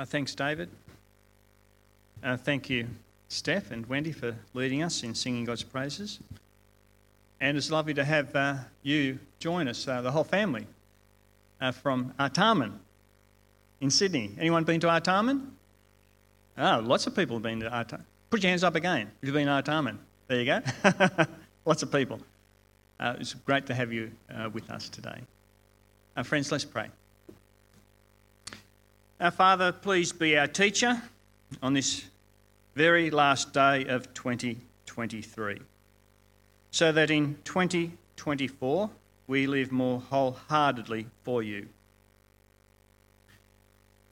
Uh, thanks, David. Uh, thank you, Steph and Wendy, for leading us in singing God's praises. And it's lovely to have uh, you join us, uh, the whole family, uh, from Artarmon in Sydney. Anyone been to Artarmon? Oh, lots of people have been to Artarmon. Put your hands up again if you've been to Artarmon. There you go. lots of people. Uh, it's great to have you with us today. friends, let's pray. Our Father, please be our teacher on this very last day of 2023, so that in 2024 we live more wholeheartedly for you.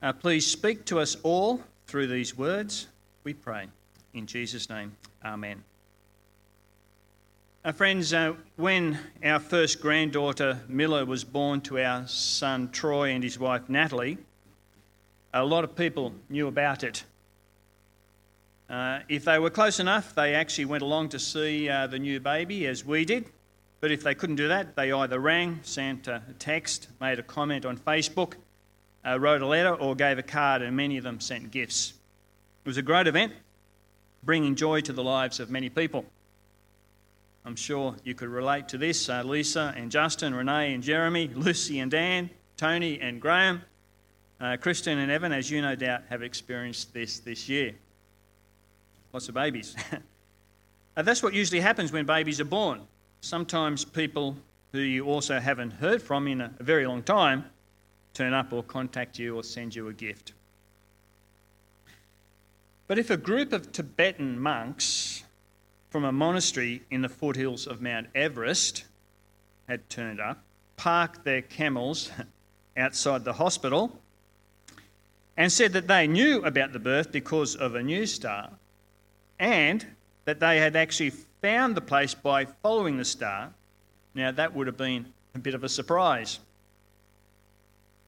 Uh, please speak to us all through these words, we pray. In Jesus' name, Amen. Our friends, uh, when our first granddaughter Miller was born to our son Troy and his wife Natalie, a lot of people knew about it. Uh, if they were close enough, they actually went along to see uh, the new baby, as we did. But if they couldn't do that, they either rang, sent a text, made a comment on Facebook, uh, wrote a letter, or gave a card, and many of them sent gifts. It was a great event, bringing joy to the lives of many people. I'm sure you could relate to this. Uh, Lisa and Justin, Renee and Jeremy, Lucy and Dan, Tony and Graham, uh, Kristen and Evan, as you no doubt have experienced this this year. Lots of babies. uh, that's what usually happens when babies are born. Sometimes people who you also haven't heard from in a, a very long time turn up or contact you or send you a gift. But if a group of Tibetan monks from a monastery in the foothills of Mount Everest had turned up, parked their camels outside the hospital, and said that they knew about the birth because of a new star and that they had actually found the place by following the star. Now, that would have been a bit of a surprise.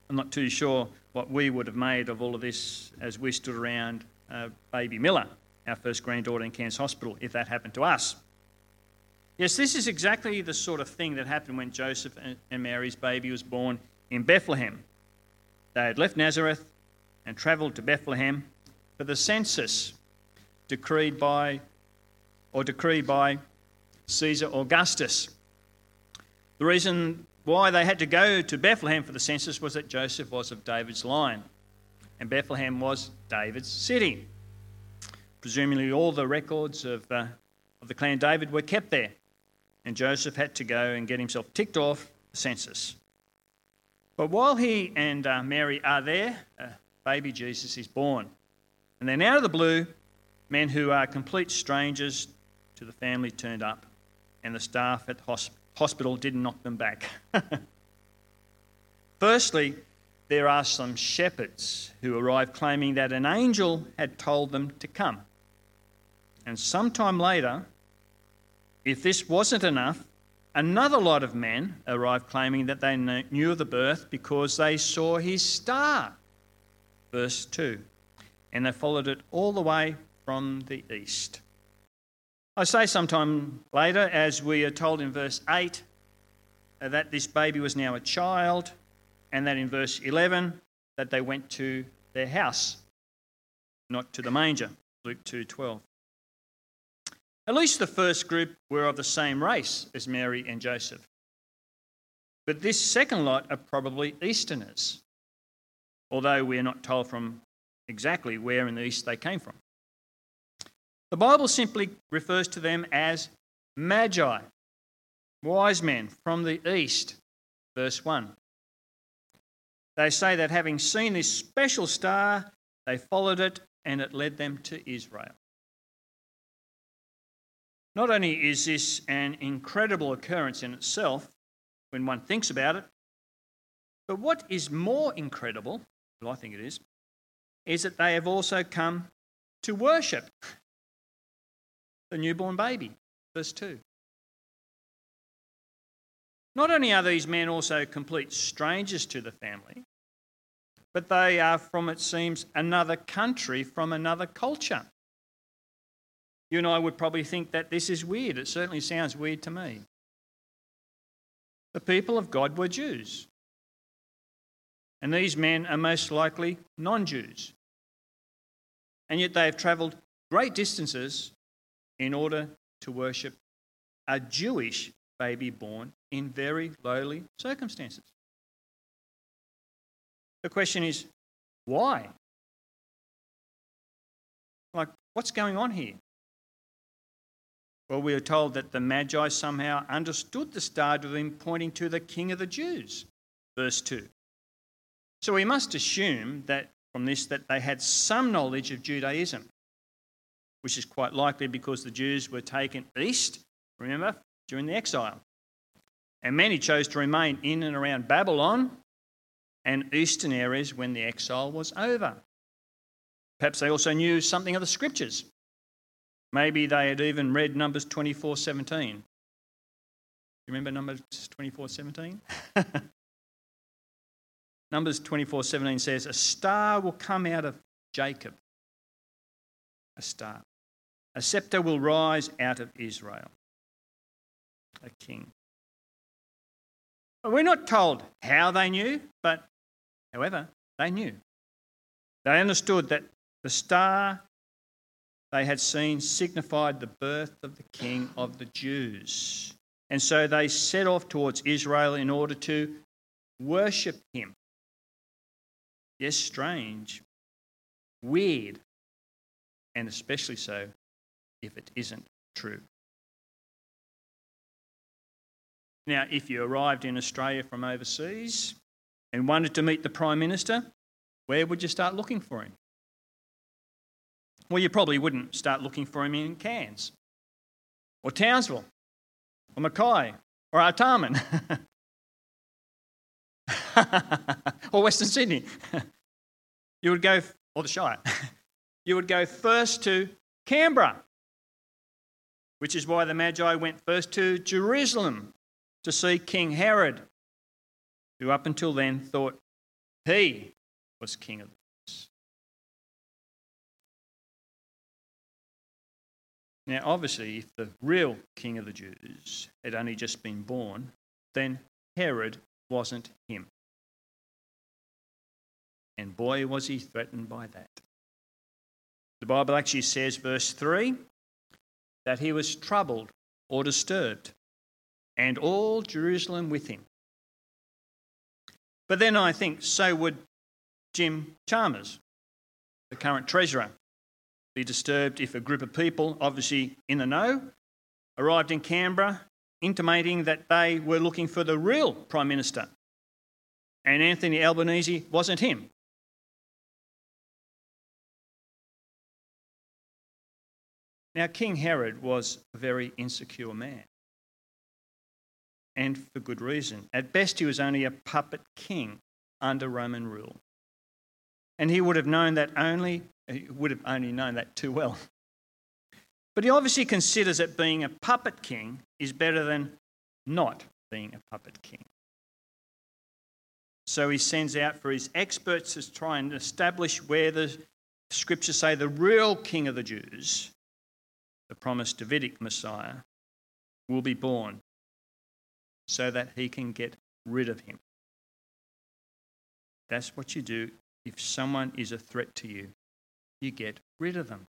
I'm not too sure what we would have made of all of this as we stood around uh, baby Miller, our first granddaughter in Cairns Hospital, if that happened to us. Yes, this is exactly the sort of thing that happened when Joseph and Mary's baby was born in Bethlehem. They had left Nazareth and travelled to Bethlehem for the census decreed by or decreed by Caesar Augustus. The reason why they had to go to Bethlehem for the census was that Joseph was of David's line, and Bethlehem was David's city. Presumably, all the records of, uh, of the clan David were kept there, and Joseph had to go and get himself ticked off the census. But while he and uh, Mary are there, uh, baby Jesus is born. And then out of the blue, men who are complete strangers to the family turned up, and the staff at the hospital didn't knock them back. Firstly, there are some shepherds who arrive claiming that an angel had told them to come. And sometime later, if this wasn't enough, another lot of men arrived claiming that they knew of the birth because they saw his star verse 2. And they followed it all the way from the east. I say sometime later, as we are told in verse 8, uh, that this baby was now a child, and that in verse 11, that they went to their house, not to the manger. Luke 2:12. At least the first group were of the same race as Mary and Joseph. But this second lot are probably Easterners although we are not told from exactly where in the east they came from. The Bible simply refers to them as magi, wise men from the east, verse 1. They say that having seen this special star, they followed it and it led them to Israel. Not only is this an incredible occurrence in itself when one thinks about it, but what is more incredible well, I think it is, is that they have also come to worship the newborn baby. Verse 2. Not only are these men also complete strangers to the family, but they are from, it seems, another country, from another culture. You and I would probably think that this is weird. It certainly sounds weird to me. The people of God were Jews. And these men are most likely non Jews, And yet they have travelled great distances in order to worship a Jewish baby born in very lowly circumstances. The question is, why? Like, what's going on here? Well, we are told that the Magi somehow understood the star to them pointing to the King of the Jews, verse 2. So we must assume that from this that they had some knowledge of Judaism, which is quite likely because the Jews were taken east, remember, during the exile. And many chose to remain in and around Babylon and eastern areas when the exile was over. Perhaps they also knew something of the scriptures. Maybe they had even read Numbers 24 17. You remember Numbers 24 17? Numbers 24 17 says, A star will come out of Jacob. A star. A scepter will rise out of Israel. A king. We're not told how they knew, but however, they knew. They understood that the star they had seen signified the birth of the king of the Jews. And so they set off towards Israel in order to worship him. Yes, strange, weird, and especially so if it isn't true. Now, if you arrived in Australia from overseas and wanted to meet the Prime Minister, where would you start looking for him? Well, you probably wouldn't start looking for him in Cairns, or Townsville, or Mackay, or Artarmon. or Western Sydney. you would go, or the Shire, you would go first to Canberra, which is why the Magi went first to Jerusalem to see King Herod, who up until then thought he was king of the Jews. Now, obviously, if the real king of the Jews had only just been born, then Herod wasn't him. And boy, was he threatened by that. The Bible actually says, verse 3, that he was troubled or disturbed, and all Jerusalem with him. But then I think so would Jim Chalmers, the current treasurer, be disturbed if a group of people, obviously in the know, arrived in Canberra intimating that they were looking for the real Prime Minister. And Anthony Albanese wasn't him. Now, King Herod was a very insecure man. And for good reason. At best, he was only a puppet king under Roman rule. And he would have known that only, would have only known that too well. But he obviously considers that being a puppet king is better than not being a puppet king. So he sends out for his experts to try and establish where the scriptures say the real king of the Jews, the promised Davidic Messiah, will be born so that he can get rid of him. That's what you do if someone is a threat to you. You get rid of them.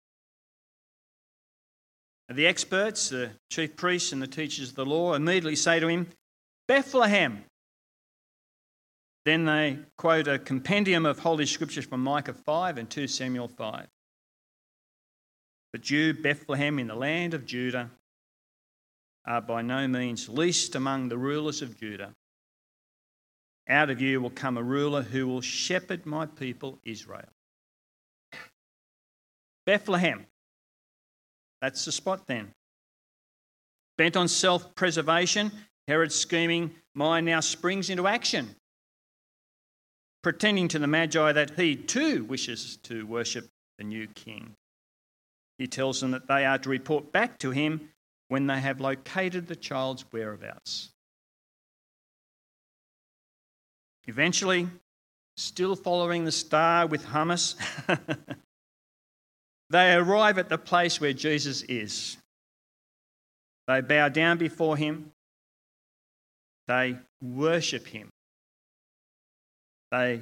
The experts, the chief priests, and the teachers of the law immediately say to him, Bethlehem. Then they quote a compendium of Holy Scriptures from Micah 5 and 2 Samuel 5. But you, Bethlehem, in the land of Judah, are by no means least among the rulers of Judah. Out of you will come a ruler who will shepherd my people Israel. Bethlehem, that's the spot then. Bent on self preservation, Herod's scheming mind now springs into action, pretending to the Magi that he too wishes to worship the new king. He tells them that they are to report back to him when they have located the child's whereabouts. Eventually, still following the star with hummus, They arrive at the place where Jesus is. They bow down before him. They worship him. They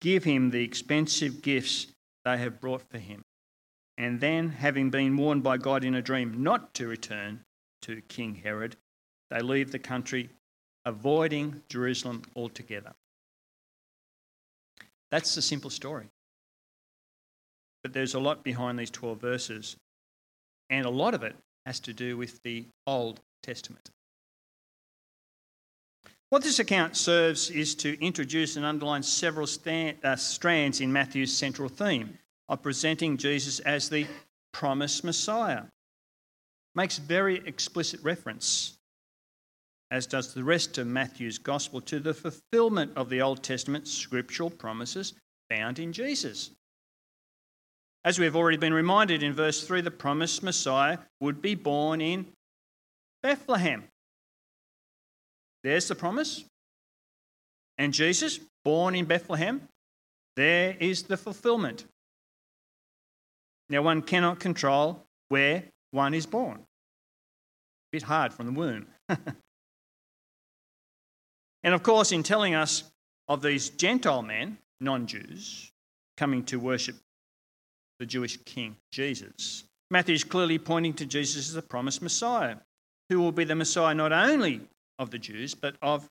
give him the expensive gifts they have brought for him. And then, having been warned by God in a dream not to return to King Herod, they leave the country, avoiding Jerusalem altogether. That's the simple story. But there's a lot behind these 12 verses, and a lot of it has to do with the Old Testament. What this account serves is to introduce and underline several stand, uh, strands in Matthew's central theme of presenting Jesus as the promised Messiah. Makes very explicit reference, as does the rest of Matthew's gospel, to the fulfillment of the Old Testament scriptural promises found in Jesus. As we have already been reminded in verse 3, the promised Messiah would be born in Bethlehem. There's the promise. And Jesus, born in Bethlehem, there is the fulfillment. Now, one cannot control where one is born. A bit hard from the womb. and of course, in telling us of these Gentile men, non Jews, coming to worship the Jewish king, Jesus, Matthew is clearly pointing to Jesus as the promised Messiah, who will be the Messiah not only of the Jews, but of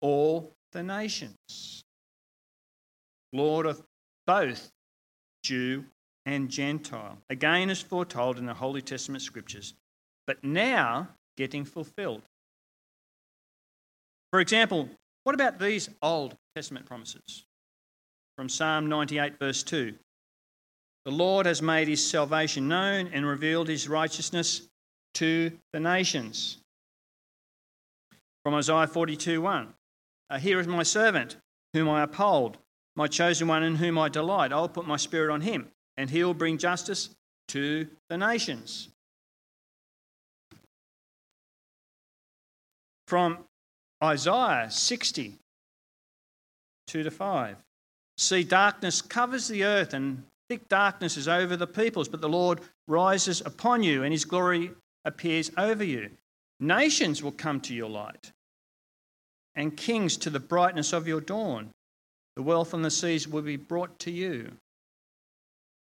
all the nations. Lord of both Jew and Gentile. Again, as foretold in the Holy Testament scriptures, but now getting fulfilled. For example, what about these Old Testament promises? From Psalm 98, verse 2 The Lord has made his salvation known and revealed his righteousness to the nations. From Isaiah 42 1. Uh, Here is my servant, whom I uphold, my chosen one in whom I delight. I will put my spirit on him, and he will bring justice to the nations. From Isaiah 60 2 to 5. See, darkness covers the earth, and thick darkness is over the peoples, but the Lord rises upon you, and his glory appears over you. Nations will come to your light, and kings to the brightness of your dawn. The wealth on the seas will be brought to you.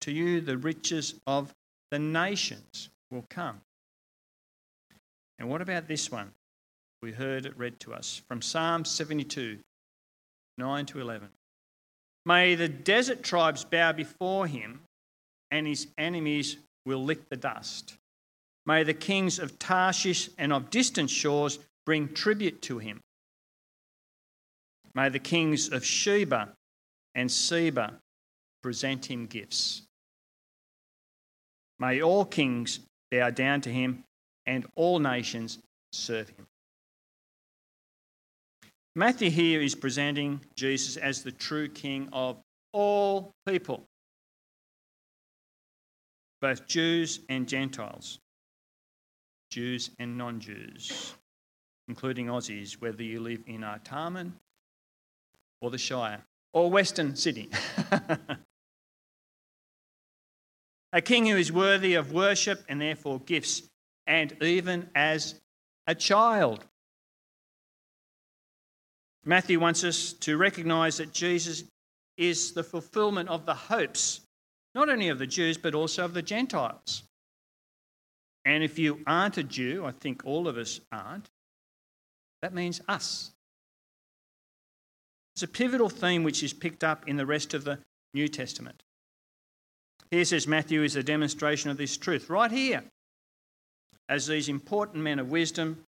To you, the riches of the nations will come. And what about this one? We heard it read to us from Psalm 72 9 to 11. May the desert tribes bow before him, and his enemies will lick the dust. May the kings of Tarshish and of distant shores bring tribute to him. May the kings of Sheba and Seba present him gifts. May all kings bow down to him and all nations serve him. Matthew here is presenting Jesus as the true king of all people, both Jews and Gentiles. Jews and non Jews, including Aussies, whether you live in Artarmon or the Shire or Western Sydney. a king who is worthy of worship and therefore gifts, and even as a child. Matthew wants us to recognize that Jesus is the fulfillment of the hopes, not only of the Jews, but also of the Gentiles. And if you aren't a Jew, I think all of us aren't, that means us. It's a pivotal theme which is picked up in the rest of the New Testament. Here says Matthew is a demonstration of this truth, right here, as these important men of wisdom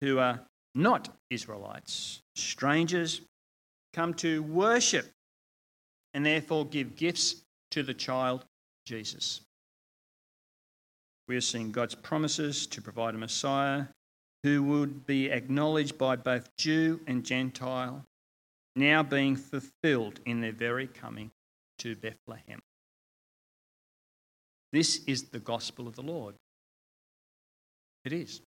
who are not Israelites, strangers, come to worship and therefore give gifts to the child Jesus. We are seeing God's promises to provide a Messiah who would be acknowledged by both Jew and Gentile, now being fulfilled in their very coming to Bethlehem. This is the gospel of the Lord. It is.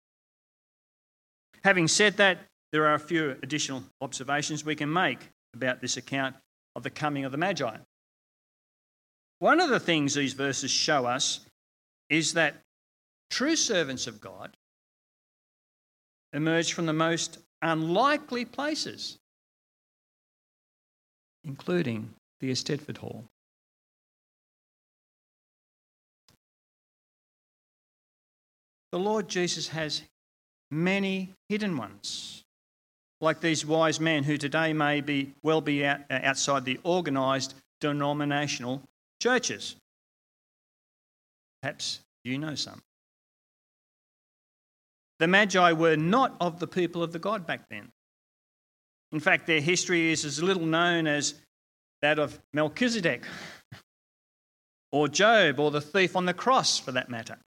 Having said that, there are a few additional observations we can make about this account of the coming of the Magi. One of the things these verses show us is that true servants of God emerge from the most unlikely places, including the Estedford Hall. The Lord Jesus has many hidden ones, like these wise men who today may be well be out, uh, outside the organised denominational churches. Perhaps you know some. The Magi were not of the people of the God back then. In fact, their history is as little known as that of Melchizedek or Job or the thief on the cross, for that matter.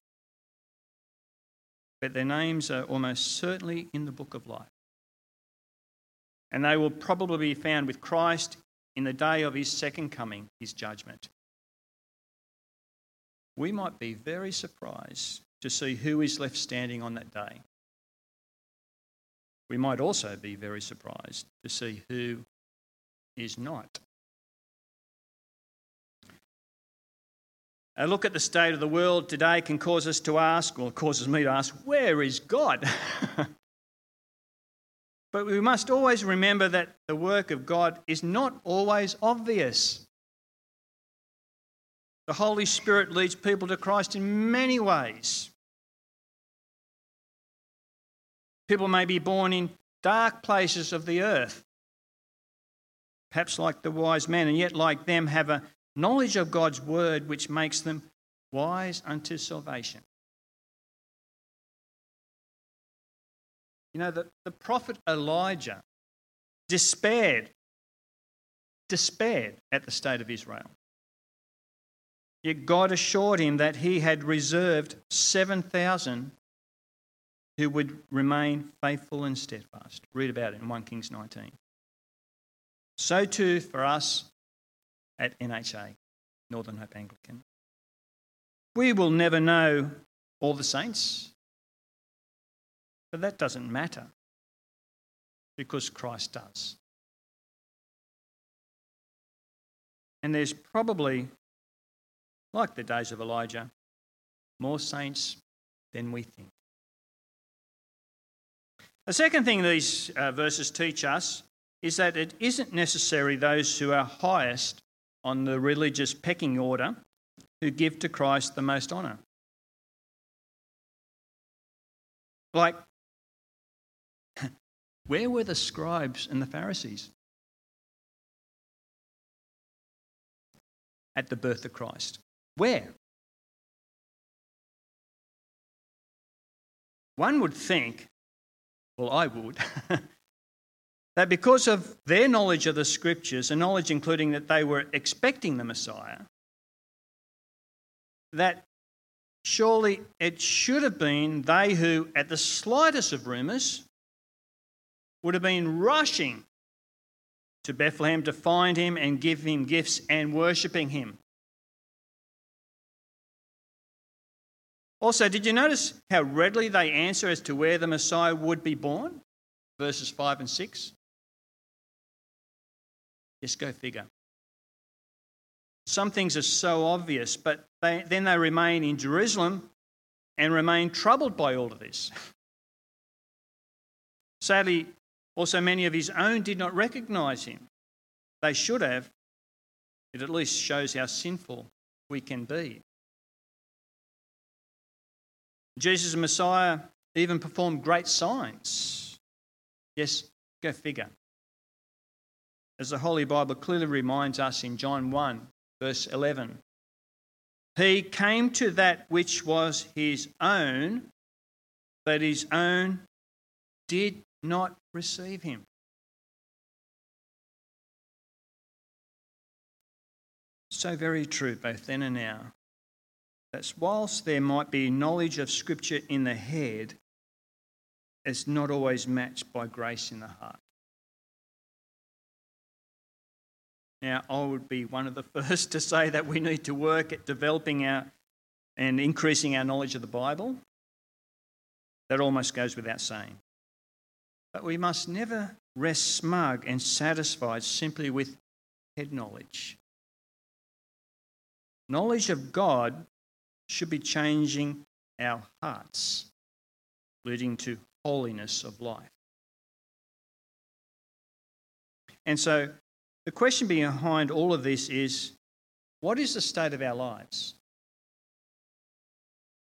But their names are almost certainly in the book of life. And they will probably be found with Christ in the day of his second coming, his judgment. We might be very surprised to see who is left standing on that day. We might also be very surprised to see who is not. A look at the state of the world today can cause us to ask, or causes me to ask, where is God? but we must always remember that the work of God is not always obvious. The Holy Spirit leads people to Christ in many ways. People may be born in dark places of the earth, perhaps like the wise men, and yet, like them, have a knowledge of God's word which makes them wise unto salvation. You know, the, the prophet Elijah despaired, despaired at the state of Israel. Yet God assured him that he had reserved 7,000 who would remain faithful and steadfast. Read about it in 1 Kings 19. So too for us at NHA, Northern Hope Anglican. We will never know all the saints, but that doesn't matter because Christ does. And there's probably, like the days of Elijah, more saints than we think. The second thing these uh, verses teach us is that it isn't necessary those who are highest on the religious pecking order who give to Christ the most honour. Like, where were the scribes and the Pharisees at the birth of Christ? Where? One would think, well, I would, that because of their knowledge of the scriptures, a knowledge including that they were expecting the Messiah, that surely it should have been they who, at the slightest of rumours, would have been rushing to Bethlehem to find him and give him gifts and worshipping him. Also, did you notice how readily they answer as to where the Messiah would be born? Verses 5 and 6. Just go figure. Some things are so obvious, but they, then they remain in Jerusalem and remain troubled by all of this. Sadly, also many of his own did not recognize him. They should have. It at least shows how sinful we can be. Jesus, the Messiah, even performed great signs. Yes, go figure as the Holy Bible clearly reminds us in John 1, verse 11. He came to that which was his own, but his own did not receive him. So very true, both then and now. That whilst there might be knowledge of Scripture in the head, it's not always matched by grace in the heart. Now, I would be one of the first to say that we need to work at developing our and increasing our knowledge of the Bible. That almost goes without saying. But we must never rest smug and satisfied simply with head knowledge. Knowledge of God should be changing our hearts, leading to holiness of life. And so the question behind all of this is what is the state of our lives?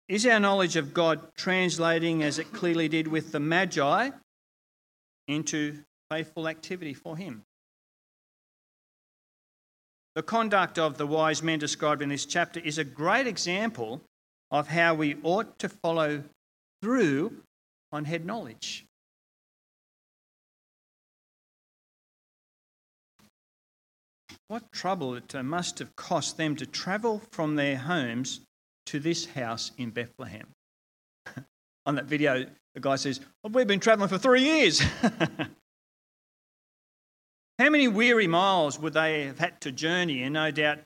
Is our knowledge of God translating as it clearly did with the Magi into faithful activity for Him? The conduct of the wise men described in this chapter is a great example of how we ought to follow through on head knowledge. What trouble it uh, must have cost them to travel from their homes to this house in Bethlehem. On that video, the guy says, well, We've been traveling for three years. How many weary miles would they have had to journey? And no doubt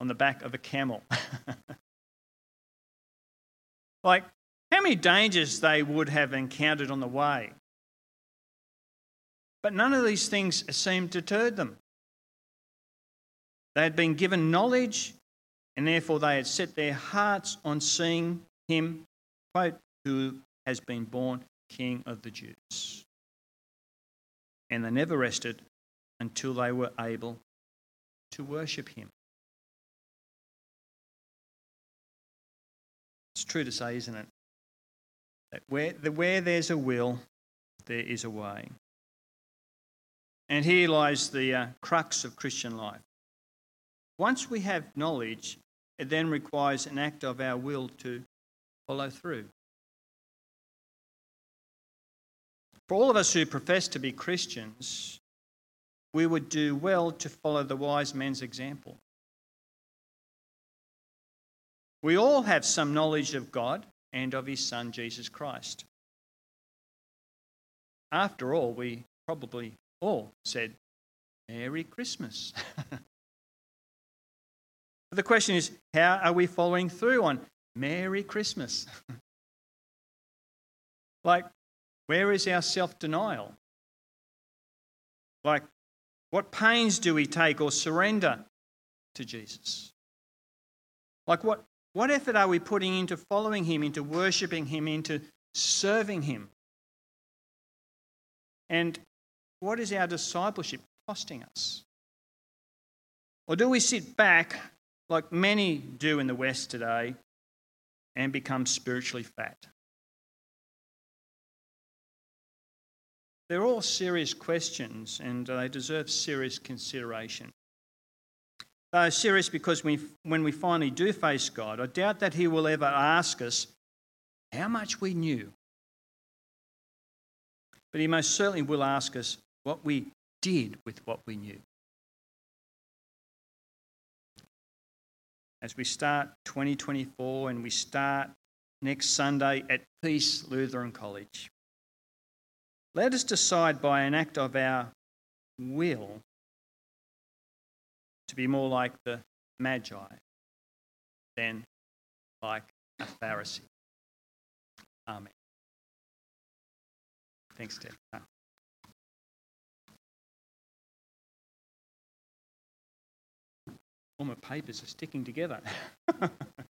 on the back of a camel. like, how many dangers they would have encountered on the way. But none of these things seemed to them. They had been given knowledge, and therefore they had set their hearts on seeing him, quote, who has been born King of the Jews. And they never rested until they were able to worship him. It's true to say, isn't it? That where, where there's a will, there is a way. And here lies the uh, crux of Christian life. Once we have knowledge, it then requires an act of our will to follow through. For all of us who profess to be Christians, we would do well to follow the wise men's example. We all have some knowledge of God and of His Son, Jesus Christ. After all, we probably all said, Merry Christmas. But the question is, how are we following through on Merry Christmas? like, where is our self denial? Like, what pains do we take or surrender to Jesus? Like, what, what effort are we putting into following Him, into worshipping Him, into serving Him? And what is our discipleship costing us? Or do we sit back like many do in the West today, and become spiritually fat. They're all serious questions and uh, they deserve serious consideration. They are serious because we, when we finally do face God, I doubt that He will ever ask us how much we knew. But He most certainly will ask us what we did with what we knew. As we start 2024 and we start next Sunday at Peace Lutheran College. Let us decide by an act of our will to be more like the Magi than like a Pharisee. Amen. Thanks, Ted. All my papers are sticking together.